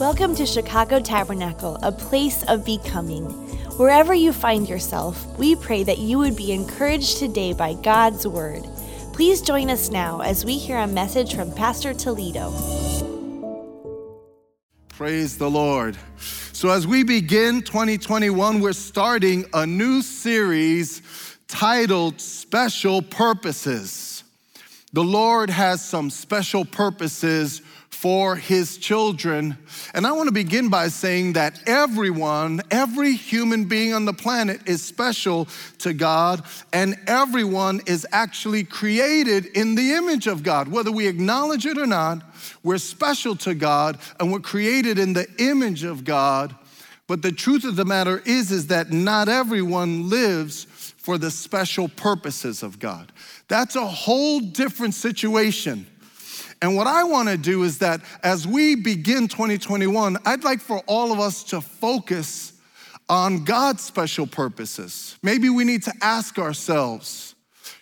Welcome to Chicago Tabernacle, a place of becoming. Wherever you find yourself, we pray that you would be encouraged today by God's Word. Please join us now as we hear a message from Pastor Toledo. Praise the Lord. So, as we begin 2021, we're starting a new series titled Special Purposes. The Lord has some special purposes for his children. And I want to begin by saying that everyone, every human being on the planet is special to God, and everyone is actually created in the image of God. Whether we acknowledge it or not, we're special to God and we're created in the image of God. But the truth of the matter is is that not everyone lives for the special purposes of God. That's a whole different situation. And what I want to do is that as we begin 2021, I'd like for all of us to focus on God's special purposes. Maybe we need to ask ourselves,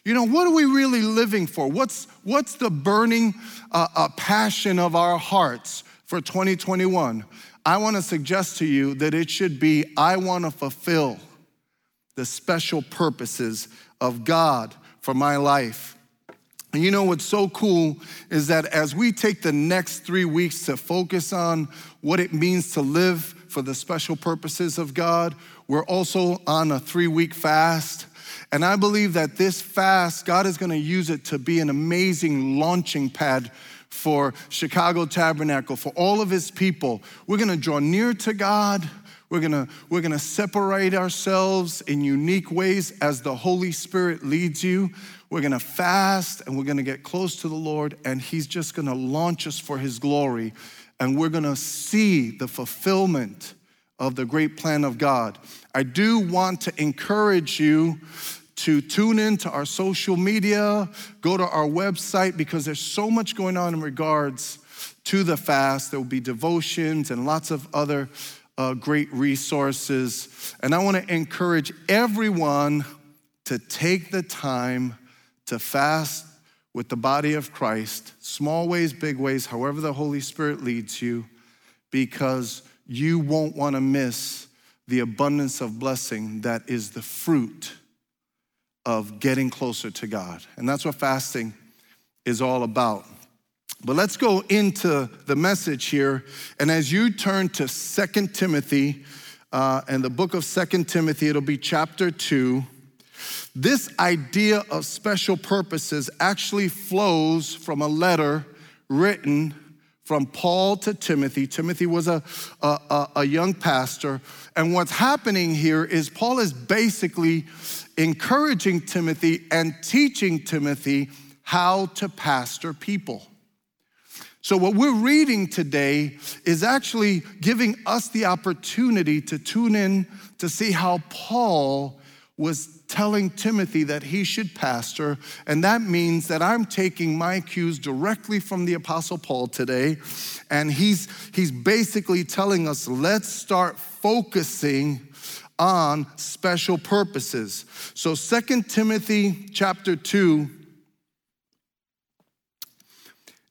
you know, what are we really living for? What's, what's the burning uh, uh, passion of our hearts for 2021? I want to suggest to you that it should be I want to fulfill the special purposes of God for my life. And you know what's so cool is that as we take the next three weeks to focus on what it means to live for the special purposes of God, we're also on a three week fast. And I believe that this fast, God is gonna use it to be an amazing launching pad for Chicago Tabernacle, for all of his people. We're gonna draw near to God. We're gonna, we're gonna separate ourselves in unique ways as the Holy Spirit leads you. We're gonna fast and we're gonna get close to the Lord, and He's just gonna launch us for His glory. And we're gonna see the fulfillment of the great plan of God. I do want to encourage you to tune in to our social media, go to our website, because there's so much going on in regards to the fast. There will be devotions and lots of other uh, great resources. And I want to encourage everyone to take the time to fast with the body of Christ, small ways, big ways, however the Holy Spirit leads you, because you won't want to miss the abundance of blessing that is the fruit of getting closer to God. And that's what fasting is all about. But let's go into the message here. And as you turn to Second Timothy, uh, and the book of Second Timothy, it'll be chapter 2. This idea of special purposes actually flows from a letter written from Paul to Timothy. Timothy was a, a, a, young pastor. And what's happening here is Paul is basically encouraging Timothy and teaching Timothy how to pastor people. So, what we're reading today is actually giving us the opportunity to tune in to see how Paul was telling Timothy that he should pastor. And that means that I'm taking my cues directly from the Apostle Paul today. And he's, he's basically telling us let's start focusing on special purposes. So Second Timothy chapter 2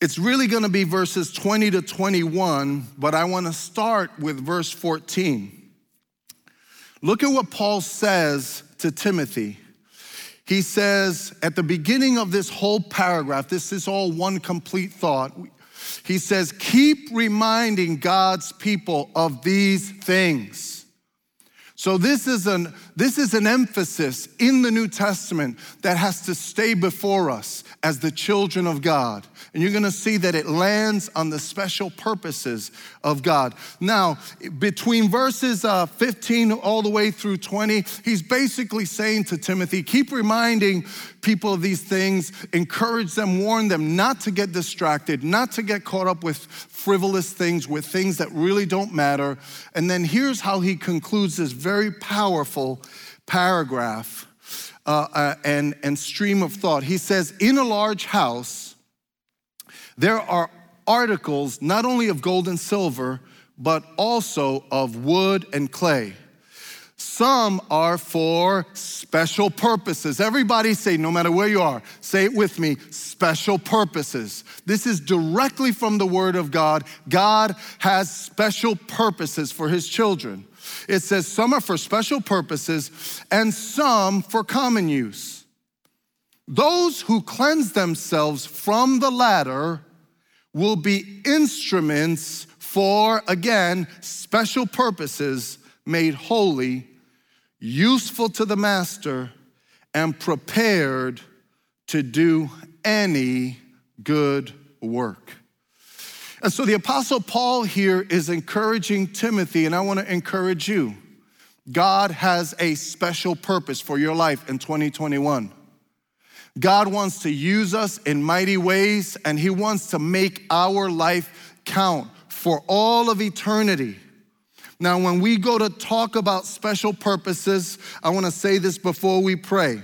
it's really going to be verses 20 to 21, but I want to start with verse 14. Look at what Paul says to Timothy. He says at the beginning of this whole paragraph, this is all one complete thought. He says, Keep reminding God's people of these things. So, this is, an, this is an emphasis in the New Testament that has to stay before us as the children of God. And you're gonna see that it lands on the special purposes of God. Now, between verses uh, 15 all the way through 20, he's basically saying to Timothy, keep reminding people of these things, encourage them, warn them not to get distracted, not to get caught up with frivolous things, with things that really don't matter. And then here's how he concludes this very powerful paragraph uh, uh, and, and stream of thought. He says, In a large house, there are articles not only of gold and silver, but also of wood and clay. Some are for special purposes. Everybody say, no matter where you are, say it with me special purposes. This is directly from the Word of God. God has special purposes for His children. It says some are for special purposes and some for common use. Those who cleanse themselves from the latter will be instruments for, again, special purposes made holy, useful to the master, and prepared to do any good work. And so the Apostle Paul here is encouraging Timothy, and I want to encourage you. God has a special purpose for your life in 2021. God wants to use us in mighty ways, and He wants to make our life count for all of eternity. Now, when we go to talk about special purposes, I want to say this before we pray.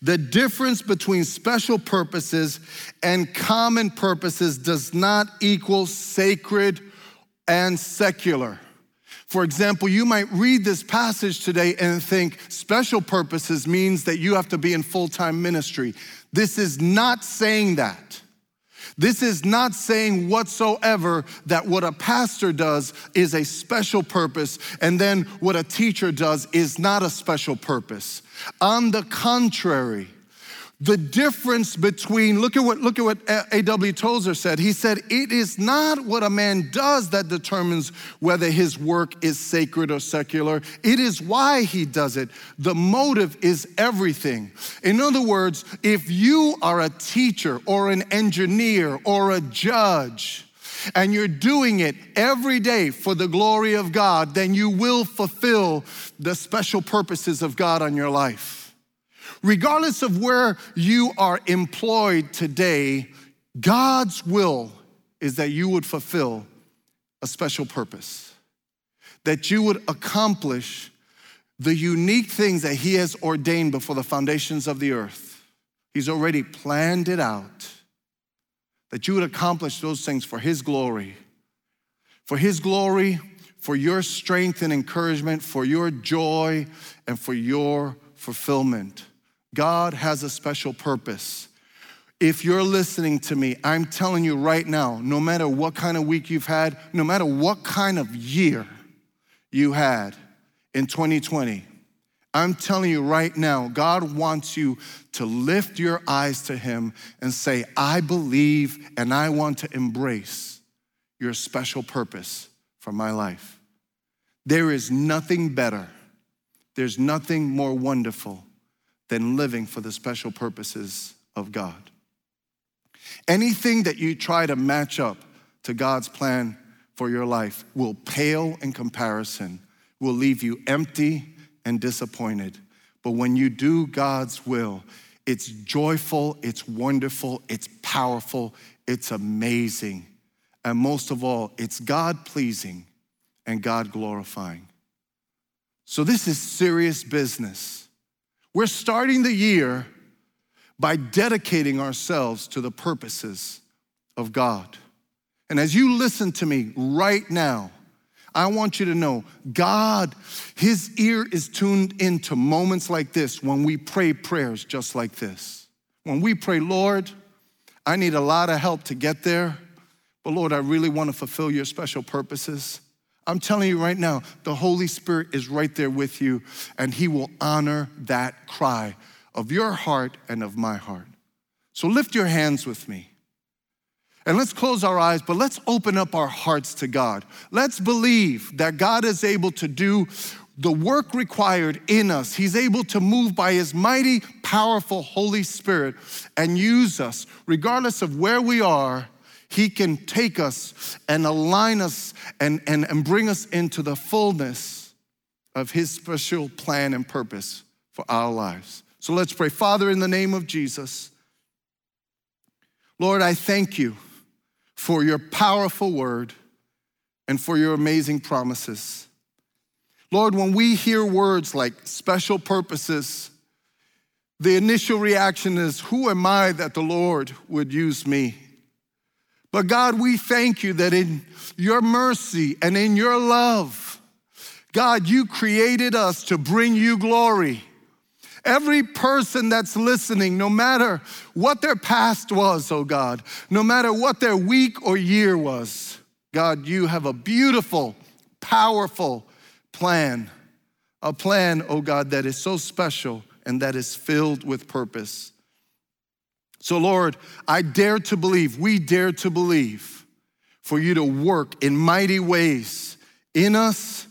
The difference between special purposes and common purposes does not equal sacred and secular. For example, you might read this passage today and think special purposes means that you have to be in full time ministry. This is not saying that. This is not saying whatsoever that what a pastor does is a special purpose and then what a teacher does is not a special purpose. On the contrary, the difference between look at what look at what A.W. Tozer said. He said, "It is not what a man does that determines whether his work is sacred or secular. It is why he does it. The motive is everything." In other words, if you are a teacher or an engineer or a judge, and you're doing it every day for the glory of God, then you will fulfill the special purposes of God on your life. Regardless of where you are employed today, God's will is that you would fulfill a special purpose, that you would accomplish the unique things that He has ordained before the foundations of the earth. He's already planned it out, that you would accomplish those things for His glory. For His glory, for your strength and encouragement, for your joy, and for your fulfillment. God has a special purpose. If you're listening to me, I'm telling you right now, no matter what kind of week you've had, no matter what kind of year you had in 2020, I'm telling you right now, God wants you to lift your eyes to Him and say, I believe and I want to embrace your special purpose for my life. There is nothing better, there's nothing more wonderful than living for the special purposes of God. Anything that you try to match up to God's plan for your life will pale in comparison, will leave you empty and disappointed. But when you do God's will, it's joyful, it's wonderful, it's powerful, it's amazing. And most of all, it's God pleasing and God glorifying. So, this is serious business. We're starting the year by dedicating ourselves to the purposes of God. And as you listen to me right now, I want you to know God, His ear is tuned into moments like this when we pray prayers just like this. When we pray, Lord, I need a lot of help to get there, but Lord, I really want to fulfill your special purposes. I'm telling you right now, the Holy Spirit is right there with you, and He will honor that cry of your heart and of my heart. So lift your hands with me. And let's close our eyes, but let's open up our hearts to God. Let's believe that God is able to do the work required in us. He's able to move by His mighty, powerful Holy Spirit and use us, regardless of where we are he can take us and align us and, and, and bring us into the fullness of His special plan and purpose for our lives. So let's pray. Father, in the name of Jesus, Lord, I thank you for your powerful word and for your amazing promises. Lord, when we hear words like special purposes, the initial reaction is, Who am I that the Lord would use me? But God, we thank you that in your mercy and in your love, God, you created us to bring you glory. Every person that's listening, no matter what their past was, oh God, no matter what their week or year was, God, you have a beautiful, powerful plan. A plan, oh God, that is so special and that is filled with purpose. So, Lord, I dare to believe, we dare to believe for you to work in mighty ways in us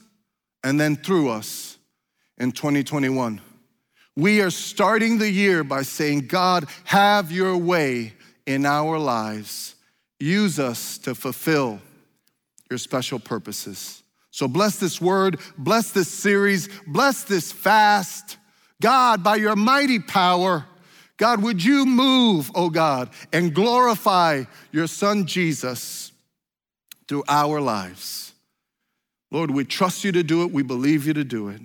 and then through us in 2021. We are starting the year by saying, God, have your way in our lives. Use us to fulfill your special purposes. So bless this word, bless this series, bless this fast. God, by your mighty power, God, would you move, oh God, and glorify your son Jesus through our lives? Lord, we trust you to do it, we believe you to do it.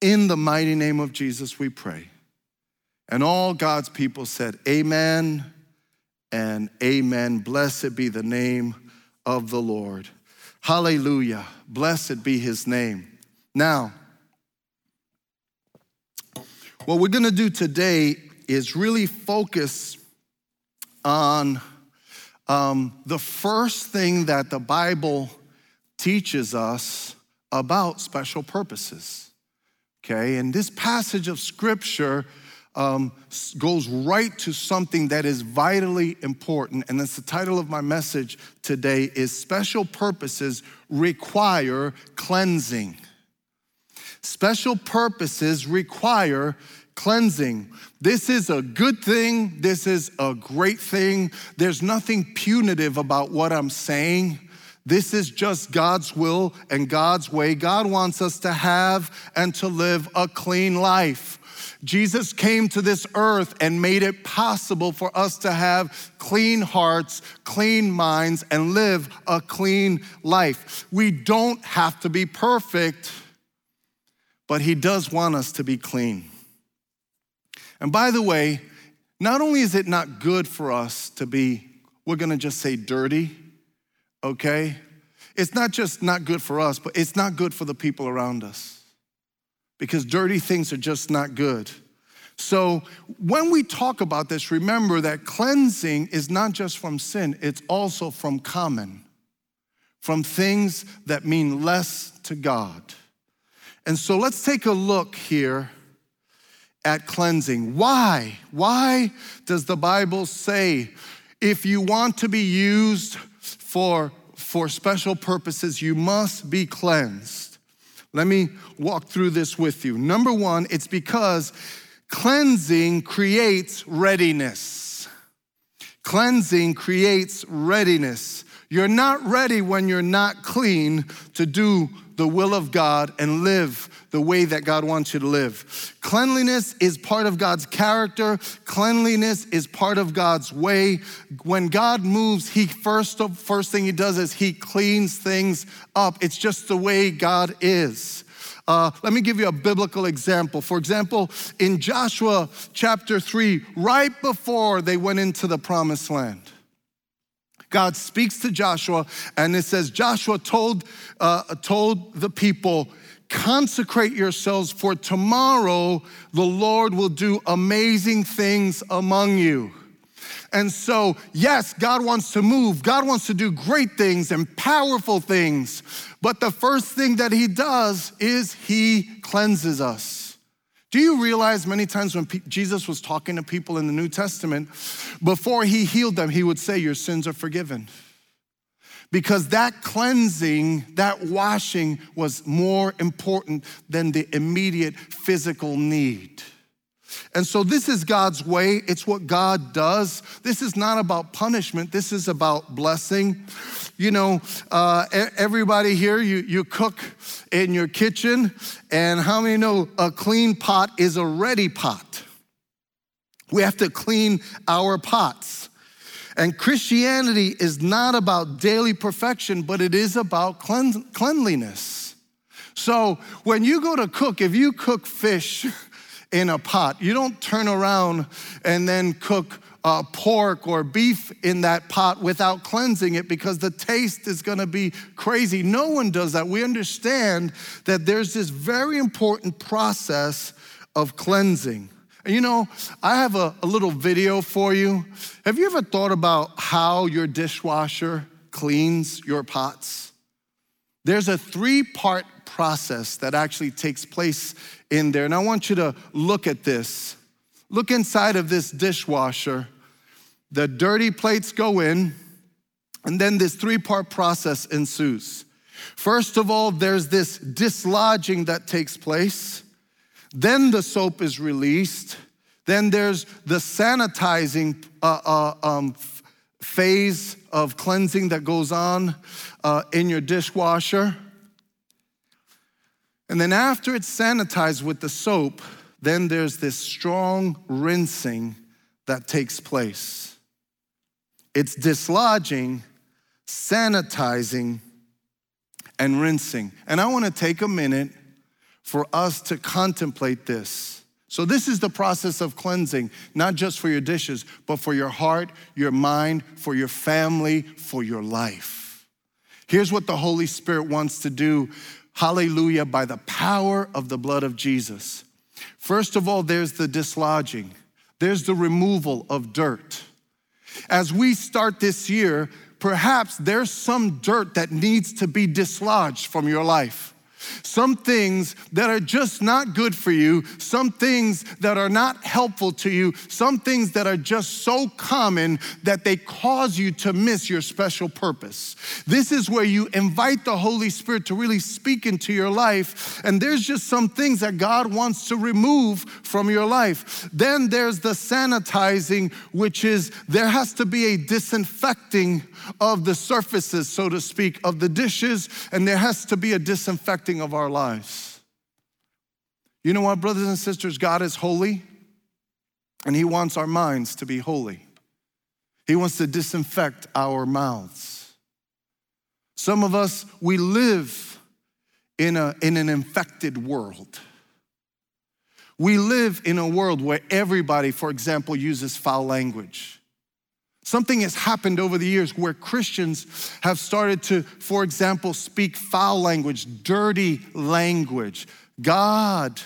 In the mighty name of Jesus, we pray. And all God's people said, Amen and Amen. Blessed be the name of the Lord. Hallelujah. Blessed be his name. Now, what we're going to do today is really focus on um, the first thing that the Bible teaches us about special purposes. Okay, and this passage of scripture um, goes right to something that is vitally important, and that's the title of my message today: is special purposes require cleansing. Special purposes require cleansing. This is a good thing. This is a great thing. There's nothing punitive about what I'm saying. This is just God's will and God's way. God wants us to have and to live a clean life. Jesus came to this earth and made it possible for us to have clean hearts, clean minds, and live a clean life. We don't have to be perfect, but He does want us to be clean. And by the way, not only is it not good for us to be, we're gonna just say dirty, okay? It's not just not good for us, but it's not good for the people around us because dirty things are just not good. So when we talk about this, remember that cleansing is not just from sin, it's also from common, from things that mean less to God. And so let's take a look here at cleansing. Why? Why does the Bible say if you want to be used for, for special purposes, you must be cleansed. Let me walk through this with you. Number one, it's because cleansing creates readiness. Cleansing creates readiness. You're not ready when you're not clean to do the will of God and live the way that God wants you to live. Cleanliness is part of God's character. Cleanliness is part of God's way. When God moves, he first first thing he does is he cleans things up. It's just the way God is. Uh, let me give you a biblical example. For example, in Joshua chapter 3, right before they went into the promised land, God speaks to Joshua, and it says, Joshua told, uh, told the people, consecrate yourselves, for tomorrow the Lord will do amazing things among you. And so, yes, God wants to move. God wants to do great things and powerful things. But the first thing that He does is He cleanses us. Do you realize many times when Jesus was talking to people in the New Testament, before he healed them, he would say, Your sins are forgiven. Because that cleansing, that washing was more important than the immediate physical need. And so, this is God's way. It's what God does. This is not about punishment, this is about blessing. You know, uh, everybody here, you, you cook in your kitchen, and how many know a clean pot is a ready pot? We have to clean our pots. And Christianity is not about daily perfection, but it is about cleanliness. So when you go to cook, if you cook fish, in a pot. You don't turn around and then cook uh, pork or beef in that pot without cleansing it because the taste is going to be crazy. No one does that. We understand that there's this very important process of cleansing. And you know, I have a, a little video for you. Have you ever thought about how your dishwasher cleans your pots? There's a three part process that actually takes place in there. And I want you to look at this. Look inside of this dishwasher. The dirty plates go in, and then this three part process ensues. First of all, there's this dislodging that takes place. Then the soap is released. Then there's the sanitizing uh, uh, um, phase of cleansing that goes on uh, in your dishwasher. And then after it's sanitized with the soap, then there's this strong rinsing that takes place. It's dislodging, sanitizing, and rinsing. And I want to take a minute for us to contemplate this. So, this is the process of cleansing, not just for your dishes, but for your heart, your mind, for your family, for your life. Here's what the Holy Spirit wants to do, hallelujah, by the power of the blood of Jesus. First of all, there's the dislodging, there's the removal of dirt. As we start this year, perhaps there's some dirt that needs to be dislodged from your life some things that are just not good for you, some things that are not helpful to you, some things that are just so common that they cause you to miss your special purpose. This is where you invite the Holy Spirit to really speak into your life, and there's just some things that God wants to remove from your life. Then there's the sanitizing, which is there has to be a disinfecting of the surfaces, so to speak, of the dishes, and there has to be a disinfecting of our lives. You know what, brothers and sisters? God is holy, and He wants our minds to be holy. He wants to disinfect our mouths. Some of us, we live in, a, in an infected world. We live in a world where everybody, for example, uses foul language. Something has happened over the years where Christians have started to, for example, speak foul language, dirty language. God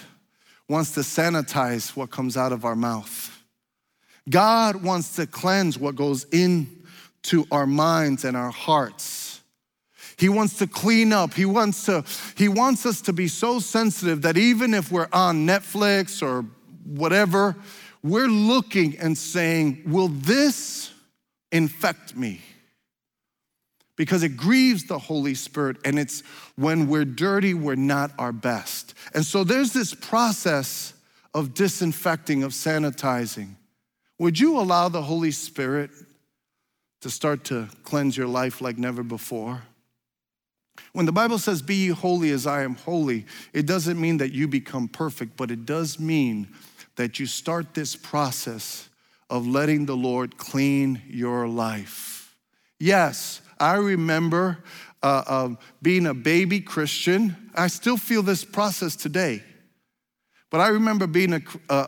wants to sanitize what comes out of our mouth. God wants to cleanse what goes into our minds and our hearts. He wants to clean up. He wants to he wants us to be so sensitive that even if we're on Netflix or whatever, we're looking and saying, "Will this infect me because it grieves the Holy Spirit, and it's when we're dirty, we're not our best. And so there's this process of disinfecting, of sanitizing. Would you allow the Holy Spirit to start to cleanse your life like never before? When the Bible says, Be ye holy as I am holy, it doesn't mean that you become perfect, but it does mean that you start this process of letting the Lord clean your life. Yes, I remember uh, uh, being a baby Christian. I still feel this process today. But I remember being a,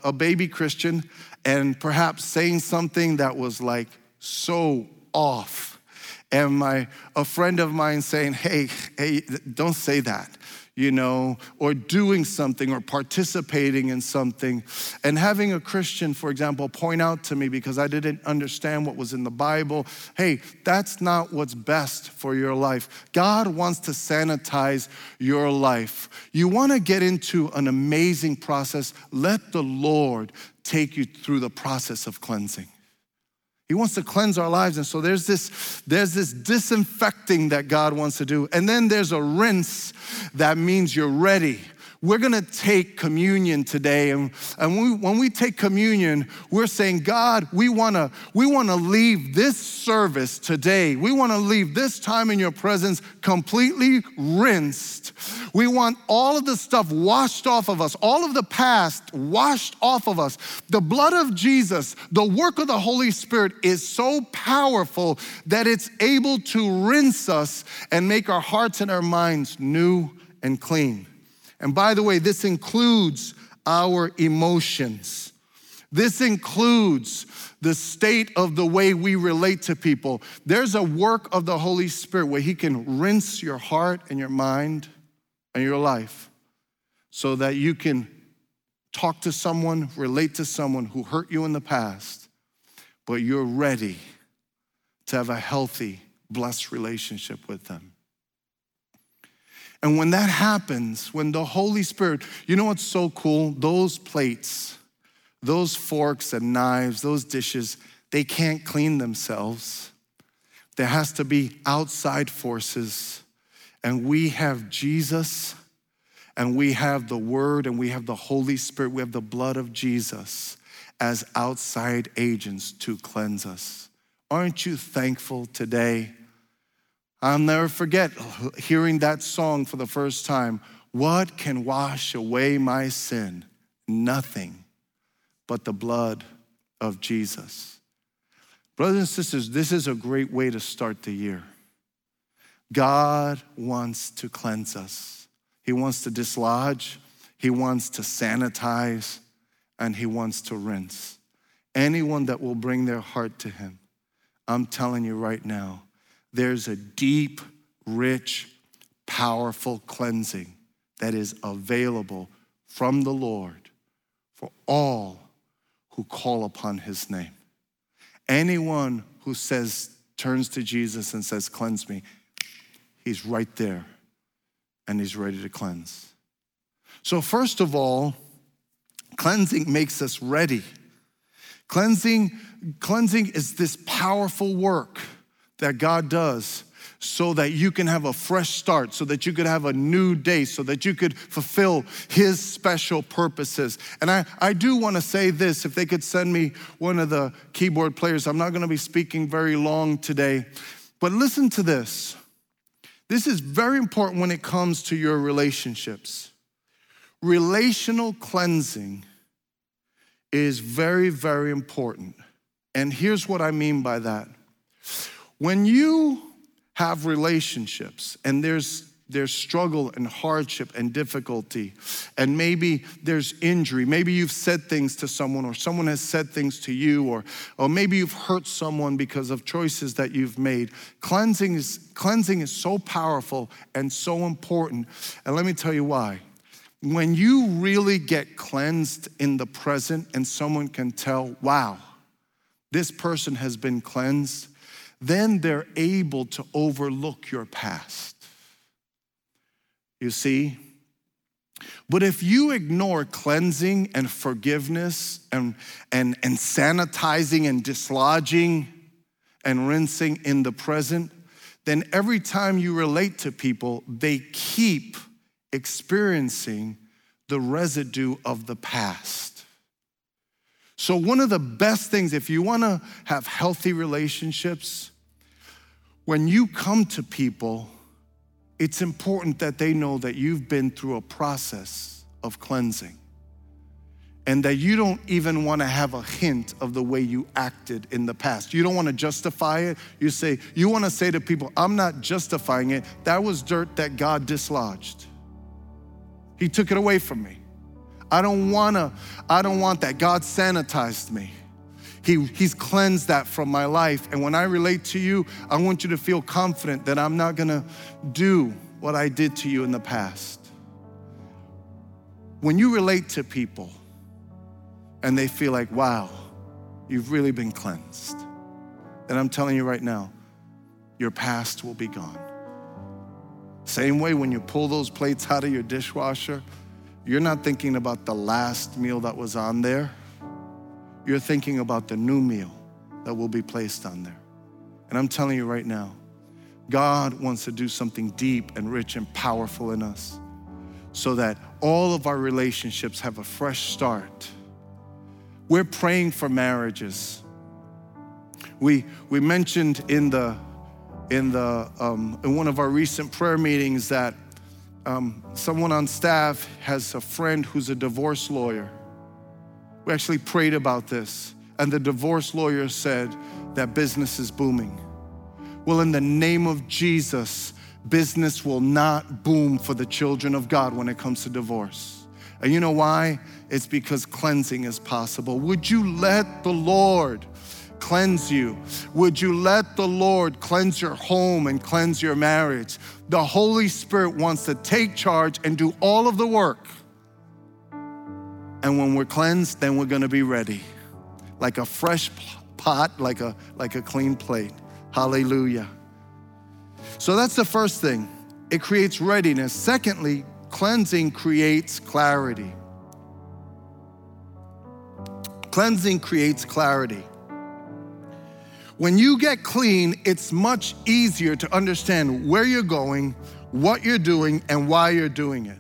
a baby Christian and perhaps saying something that was like so off. And my, a friend of mine saying, hey, hey, don't say that you know, or doing something or participating in something. And having a Christian, for example, point out to me because I didn't understand what was in the Bible hey, that's not what's best for your life. God wants to sanitize your life. You want to get into an amazing process, let the Lord take you through the process of cleansing. He wants to cleanse our lives. And so there's this, there's this disinfecting that God wants to do. And then there's a rinse that means you're ready we're gonna take communion today. And, and we, when we take communion, we're saying, God, we wanna, we wanna leave this service today. We wanna leave this time in your presence completely rinsed. We want all of the stuff washed off of us, all of the past washed off of us. The blood of Jesus, the work of the Holy Spirit is so powerful that it's able to rinse us and make our hearts and our minds new and clean. And by the way, this includes our emotions. This includes the state of the way we relate to people. There's a work of the Holy Spirit where He can rinse your heart and your mind and your life so that you can talk to someone, relate to someone who hurt you in the past, but you're ready to have a healthy, blessed relationship with them. And when that happens, when the Holy Spirit, you know what's so cool? Those plates, those forks and knives, those dishes, they can't clean themselves. There has to be outside forces. And we have Jesus, and we have the Word, and we have the Holy Spirit, we have the blood of Jesus as outside agents to cleanse us. Aren't you thankful today? I'll never forget hearing that song for the first time. What can wash away my sin? Nothing but the blood of Jesus. Brothers and sisters, this is a great way to start the year. God wants to cleanse us, He wants to dislodge, He wants to sanitize, and He wants to rinse. Anyone that will bring their heart to Him, I'm telling you right now, there's a deep, rich, powerful cleansing that is available from the Lord for all who call upon his name. Anyone who says, turns to Jesus and says, Cleanse me, he's right there and he's ready to cleanse. So, first of all, cleansing makes us ready. Cleansing, cleansing is this powerful work that God does so that you can have a fresh start, so that you could have a new day, so that you could fulfill His special purposes. And I, I do want to say this if they could send me one of the keyboard players, I'm not going to be speaking very long today, but listen to this. This is very important when it comes to your relationships. Relational cleansing is very, very important. And here's what I mean by that when you have relationships and there's there's struggle and hardship and difficulty, and maybe there's injury. Maybe you've said things to someone, or someone has said things to you, or, or maybe you've hurt someone because of choices that you've made. Cleansing is, cleansing is so powerful and so important. And let me tell you why. When you really get cleansed in the present, and someone can tell, wow, this person has been cleansed, then they're able to overlook your past. You see? But if you ignore cleansing and forgiveness and, and, and sanitizing and dislodging and rinsing in the present, then every time you relate to people, they keep experiencing the residue of the past. So, one of the best things, if you wanna have healthy relationships, when you come to people, it's important that they know that you've been through a process of cleansing and that you don't even want to have a hint of the way you acted in the past. You don't want to justify it. You say, you want to say to people, I'm not justifying it. That was dirt that God dislodged. He took it away from me. I don't want to I don't want that. God sanitized me. He, he's cleansed that from my life. And when I relate to you, I want you to feel confident that I'm not gonna do what I did to you in the past. When you relate to people and they feel like, wow, you've really been cleansed, then I'm telling you right now, your past will be gone. Same way when you pull those plates out of your dishwasher, you're not thinking about the last meal that was on there you're thinking about the new meal that will be placed on there. And I'm telling you right now, God wants to do something deep and rich and powerful in us so that all of our relationships have a fresh start. We're praying for marriages. We, we mentioned in, the, in, the, um, in one of our recent prayer meetings that um, someone on staff has a friend who's a divorce lawyer. We actually prayed about this, and the divorce lawyer said that business is booming. Well, in the name of Jesus, business will not boom for the children of God when it comes to divorce. And you know why? It's because cleansing is possible. Would you let the Lord cleanse you? Would you let the Lord cleanse your home and cleanse your marriage? The Holy Spirit wants to take charge and do all of the work. And when we're cleansed, then we're going to be ready. Like a fresh pot, like a like a clean plate. Hallelujah. So that's the first thing. It creates readiness. Secondly, cleansing creates clarity. Cleansing creates clarity. When you get clean, it's much easier to understand where you're going, what you're doing, and why you're doing it.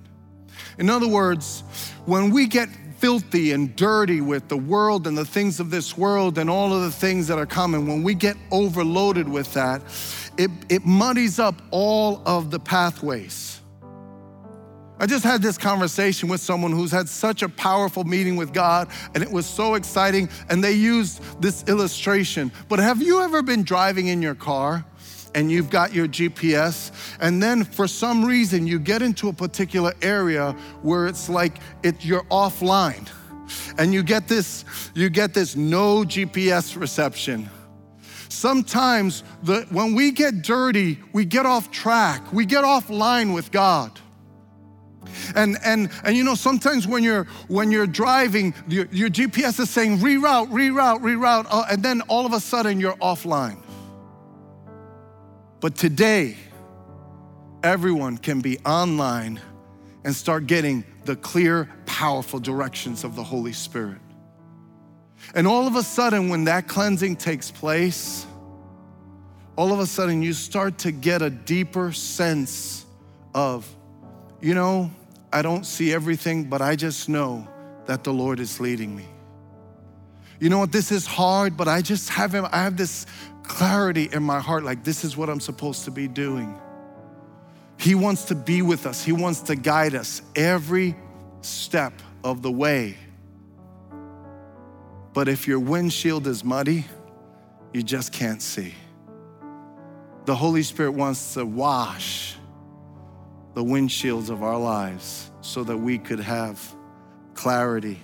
In other words, when we get filthy and dirty with the world and the things of this world and all of the things that are coming, when we get overloaded with that, it, it muddies up all of the pathways. I just had this conversation with someone who's had such a powerful meeting with God, and it was so exciting. And they used this illustration. But have you ever been driving in your car? and you've got your GPS, and then for some reason you get into a particular area where it's like it, you're offline, and you get this you get this no GPS reception. Sometimes the, when we get dirty, we get off track, we get offline with God. And, and, and you know, sometimes when you're, when you're driving, your, your GPS is saying reroute, reroute, reroute, uh, and then all of a sudden you're offline. But today, everyone can be online and start getting the clear, powerful directions of the Holy Spirit. And all of a sudden, when that cleansing takes place, all of a sudden you start to get a deeper sense of, you know, I don't see everything, but I just know that the Lord is leading me. You know what? This is hard, but I just have him, I have this clarity in my heart like this is what I'm supposed to be doing. He wants to be with us. He wants to guide us every step of the way. But if your windshield is muddy, you just can't see. The Holy Spirit wants to wash the windshields of our lives so that we could have clarity.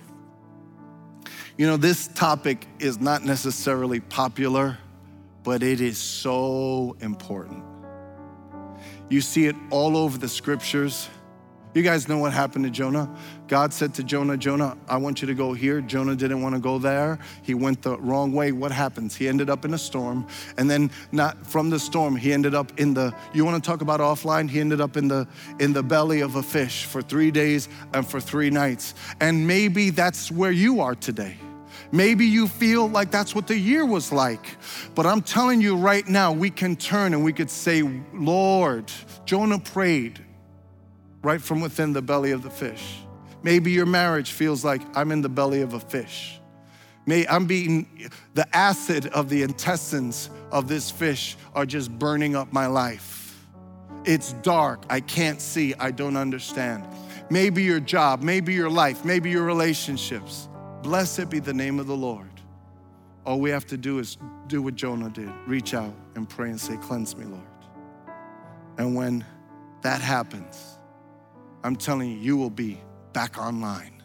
You know, this topic is not necessarily popular, but it is so important. You see it all over the scriptures. You guys know what happened to Jonah? God said to Jonah, Jonah, I want you to go here. Jonah didn't want to go there. He went the wrong way. What happens? He ended up in a storm. And then not from the storm, he ended up in the you want to talk about offline? He ended up in the in the belly of a fish for 3 days and for 3 nights. And maybe that's where you are today. Maybe you feel like that's what the year was like. But I'm telling you right now, we can turn and we could say, Lord, Jonah prayed right from within the belly of the fish. Maybe your marriage feels like I'm in the belly of a fish. May I'm being the acid of the intestines of this fish are just burning up my life. It's dark. I can't see. I don't understand. Maybe your job, maybe your life, maybe your relationships. Blessed be the name of the Lord. All we have to do is do what Jonah did reach out and pray and say, Cleanse me, Lord. And when that happens, I'm telling you, you will be back online.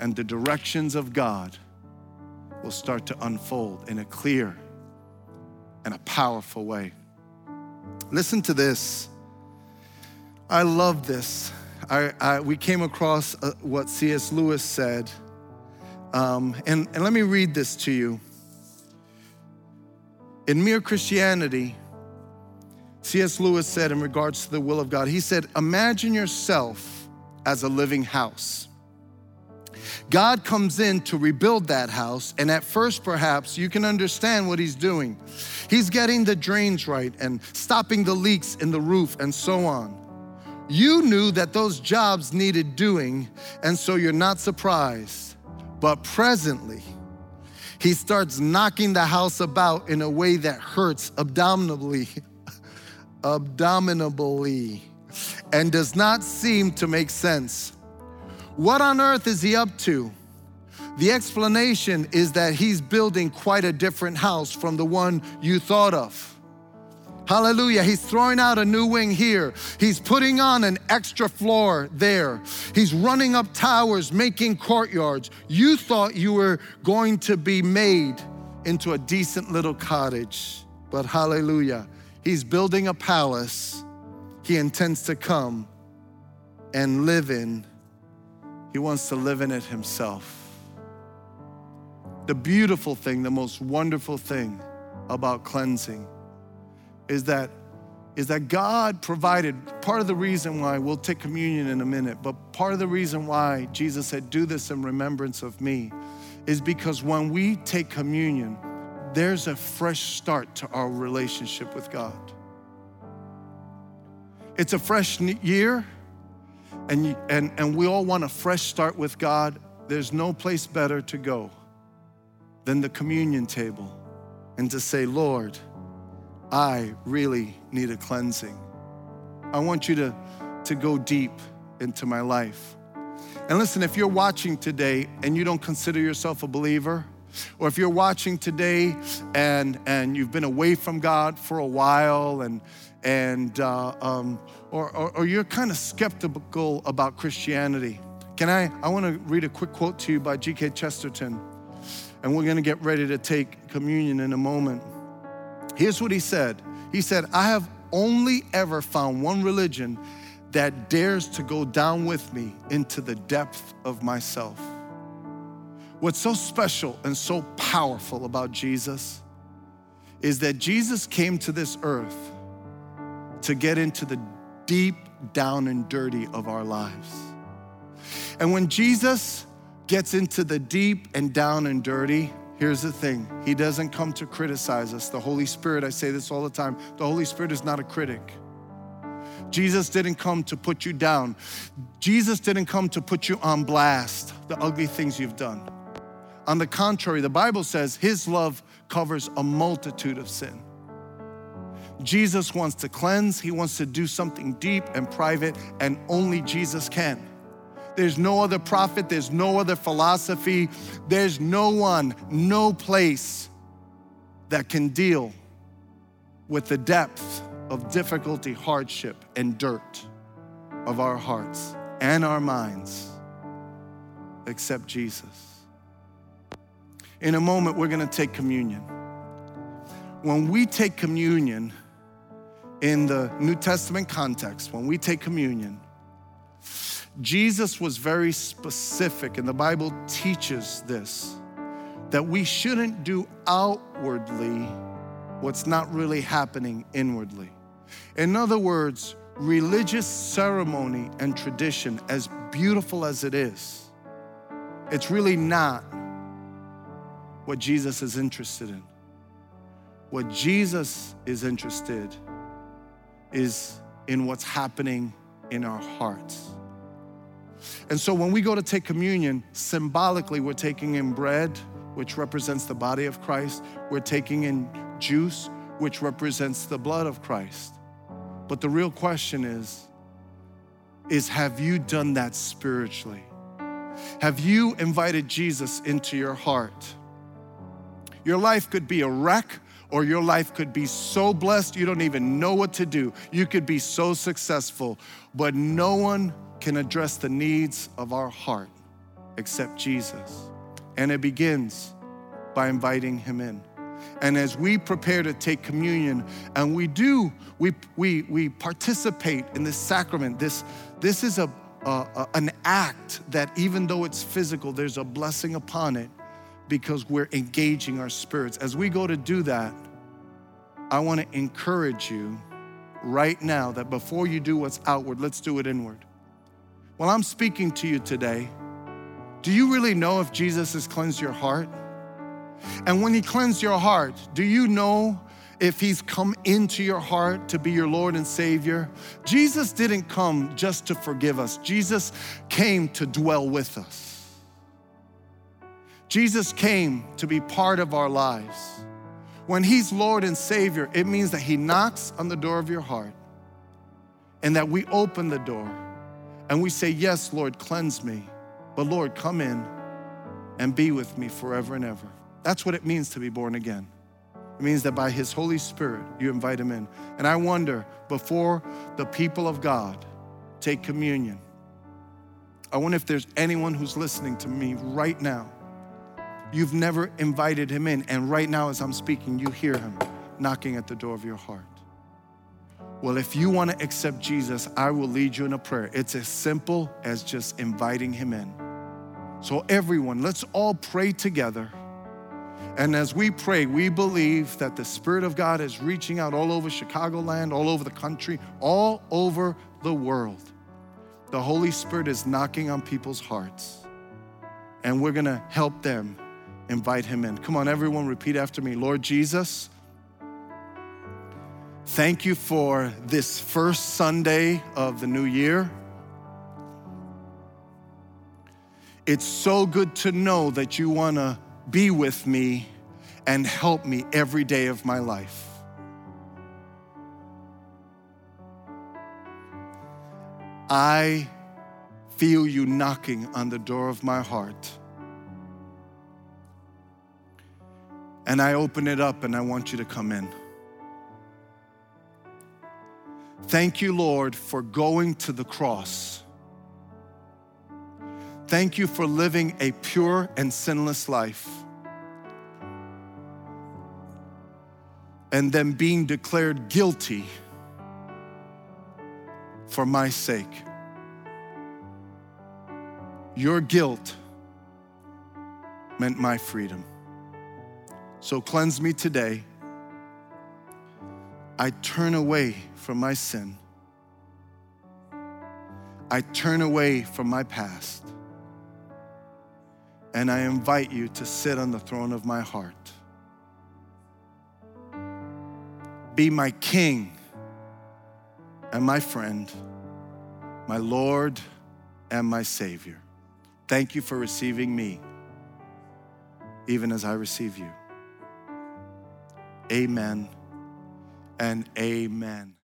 And the directions of God will start to unfold in a clear and a powerful way. Listen to this. I love this. I, I, we came across uh, what C.S. Lewis said, um, and, and let me read this to you. In Mere Christianity, C.S. Lewis said in regards to the will of God, he said, Imagine yourself as a living house. God comes in to rebuild that house, and at first, perhaps, you can understand what he's doing. He's getting the drains right and stopping the leaks in the roof and so on. You knew that those jobs needed doing, and so you're not surprised. But presently, he starts knocking the house about in a way that hurts abdominally abominably and does not seem to make sense. What on earth is he up to? The explanation is that he's building quite a different house from the one you thought of. Hallelujah. He's throwing out a new wing here. He's putting on an extra floor there. He's running up towers, making courtyards. You thought you were going to be made into a decent little cottage, but hallelujah. He's building a palace he intends to come and live in. He wants to live in it himself. The beautiful thing, the most wonderful thing about cleansing is that is that God provided part of the reason why we'll take communion in a minute, but part of the reason why Jesus said, Do this in remembrance of me, is because when we take communion, there's a fresh start to our relationship with God. It's a fresh year, and, and, and we all want a fresh start with God. There's no place better to go than the communion table and to say, Lord, I really need a cleansing. I want you to, to go deep into my life. And listen, if you're watching today and you don't consider yourself a believer, or if you're watching today and, and you've been away from God for a while and, and uh, um, or, or, or you're kind of skeptical about Christianity, can I? I want to read a quick quote to you by G.K. Chesterton, and we're going to get ready to take communion in a moment. Here's what he said He said, I have only ever found one religion that dares to go down with me into the depth of myself. What's so special and so powerful about Jesus is that Jesus came to this earth to get into the deep down and dirty of our lives. And when Jesus gets into the deep and down and dirty, Here's the thing He doesn't come to criticize us. The Holy Spirit, I say this all the time, the Holy Spirit is not a critic. Jesus didn't come to put you down. Jesus didn't come to put you on blast, the ugly things you've done. On the contrary, the Bible says his love covers a multitude of sin. Jesus wants to cleanse, he wants to do something deep and private, and only Jesus can. There's no other prophet, there's no other philosophy, there's no one, no place that can deal with the depth of difficulty, hardship, and dirt of our hearts and our minds except Jesus. In a moment, we're gonna take communion. When we take communion in the New Testament context, when we take communion, Jesus was very specific, and the Bible teaches this that we shouldn't do outwardly what's not really happening inwardly. In other words, religious ceremony and tradition, as beautiful as it is, it's really not what Jesus is interested in. What Jesus is interested is in what's happening in our hearts. And so when we go to take communion, symbolically, we're taking in bread, which represents the body of Christ. We're taking in juice, which represents the blood of Christ. But the real question is, is have you done that spiritually? Have you invited Jesus into your heart? Your life could be a wreck or your life could be so blessed you don't even know what to do. You could be so successful, but no one can address the needs of our heart except Jesus. And it begins by inviting him in. And as we prepare to take communion, and we do, we, we, we participate in this sacrament. This, this is a, a, an act that, even though it's physical, there's a blessing upon it because we're engaging our spirits. As we go to do that, I want to encourage you right now that before you do what's outward, let's do it inward. While I'm speaking to you today, do you really know if Jesus has cleansed your heart? And when He cleansed your heart, do you know if He's come into your heart to be your Lord and Savior? Jesus didn't come just to forgive us, Jesus came to dwell with us. Jesus came to be part of our lives. When He's Lord and Savior, it means that He knocks on the door of your heart and that we open the door and we say, Yes, Lord, cleanse me. But Lord, come in and be with me forever and ever. That's what it means to be born again. It means that by His Holy Spirit, you invite Him in. And I wonder, before the people of God take communion, I wonder if there's anyone who's listening to me right now. You've never invited Him in, and right now, as I'm speaking, you hear Him knocking at the door of your heart. Well, if you want to accept Jesus, I will lead you in a prayer. It's as simple as just inviting Him in. So, everyone, let's all pray together. And as we pray, we believe that the Spirit of God is reaching out all over Chicagoland, all over the country, all over the world. The Holy Spirit is knocking on people's hearts, and we're gonna help them invite Him in. Come on, everyone, repeat after me Lord Jesus, thank you for this first Sunday of the new year. It's so good to know that you wanna be with me and help me every day of my life. I feel you knocking on the door of my heart. And I open it up and I want you to come in. Thank you, Lord, for going to the cross. Thank you for living a pure and sinless life. And then being declared guilty for my sake. Your guilt meant my freedom. So cleanse me today. I turn away from my sin. I turn away from my past. And I invite you to sit on the throne of my heart. Be my king and my friend, my Lord and my Savior. Thank you for receiving me, even as I receive you. Amen and amen.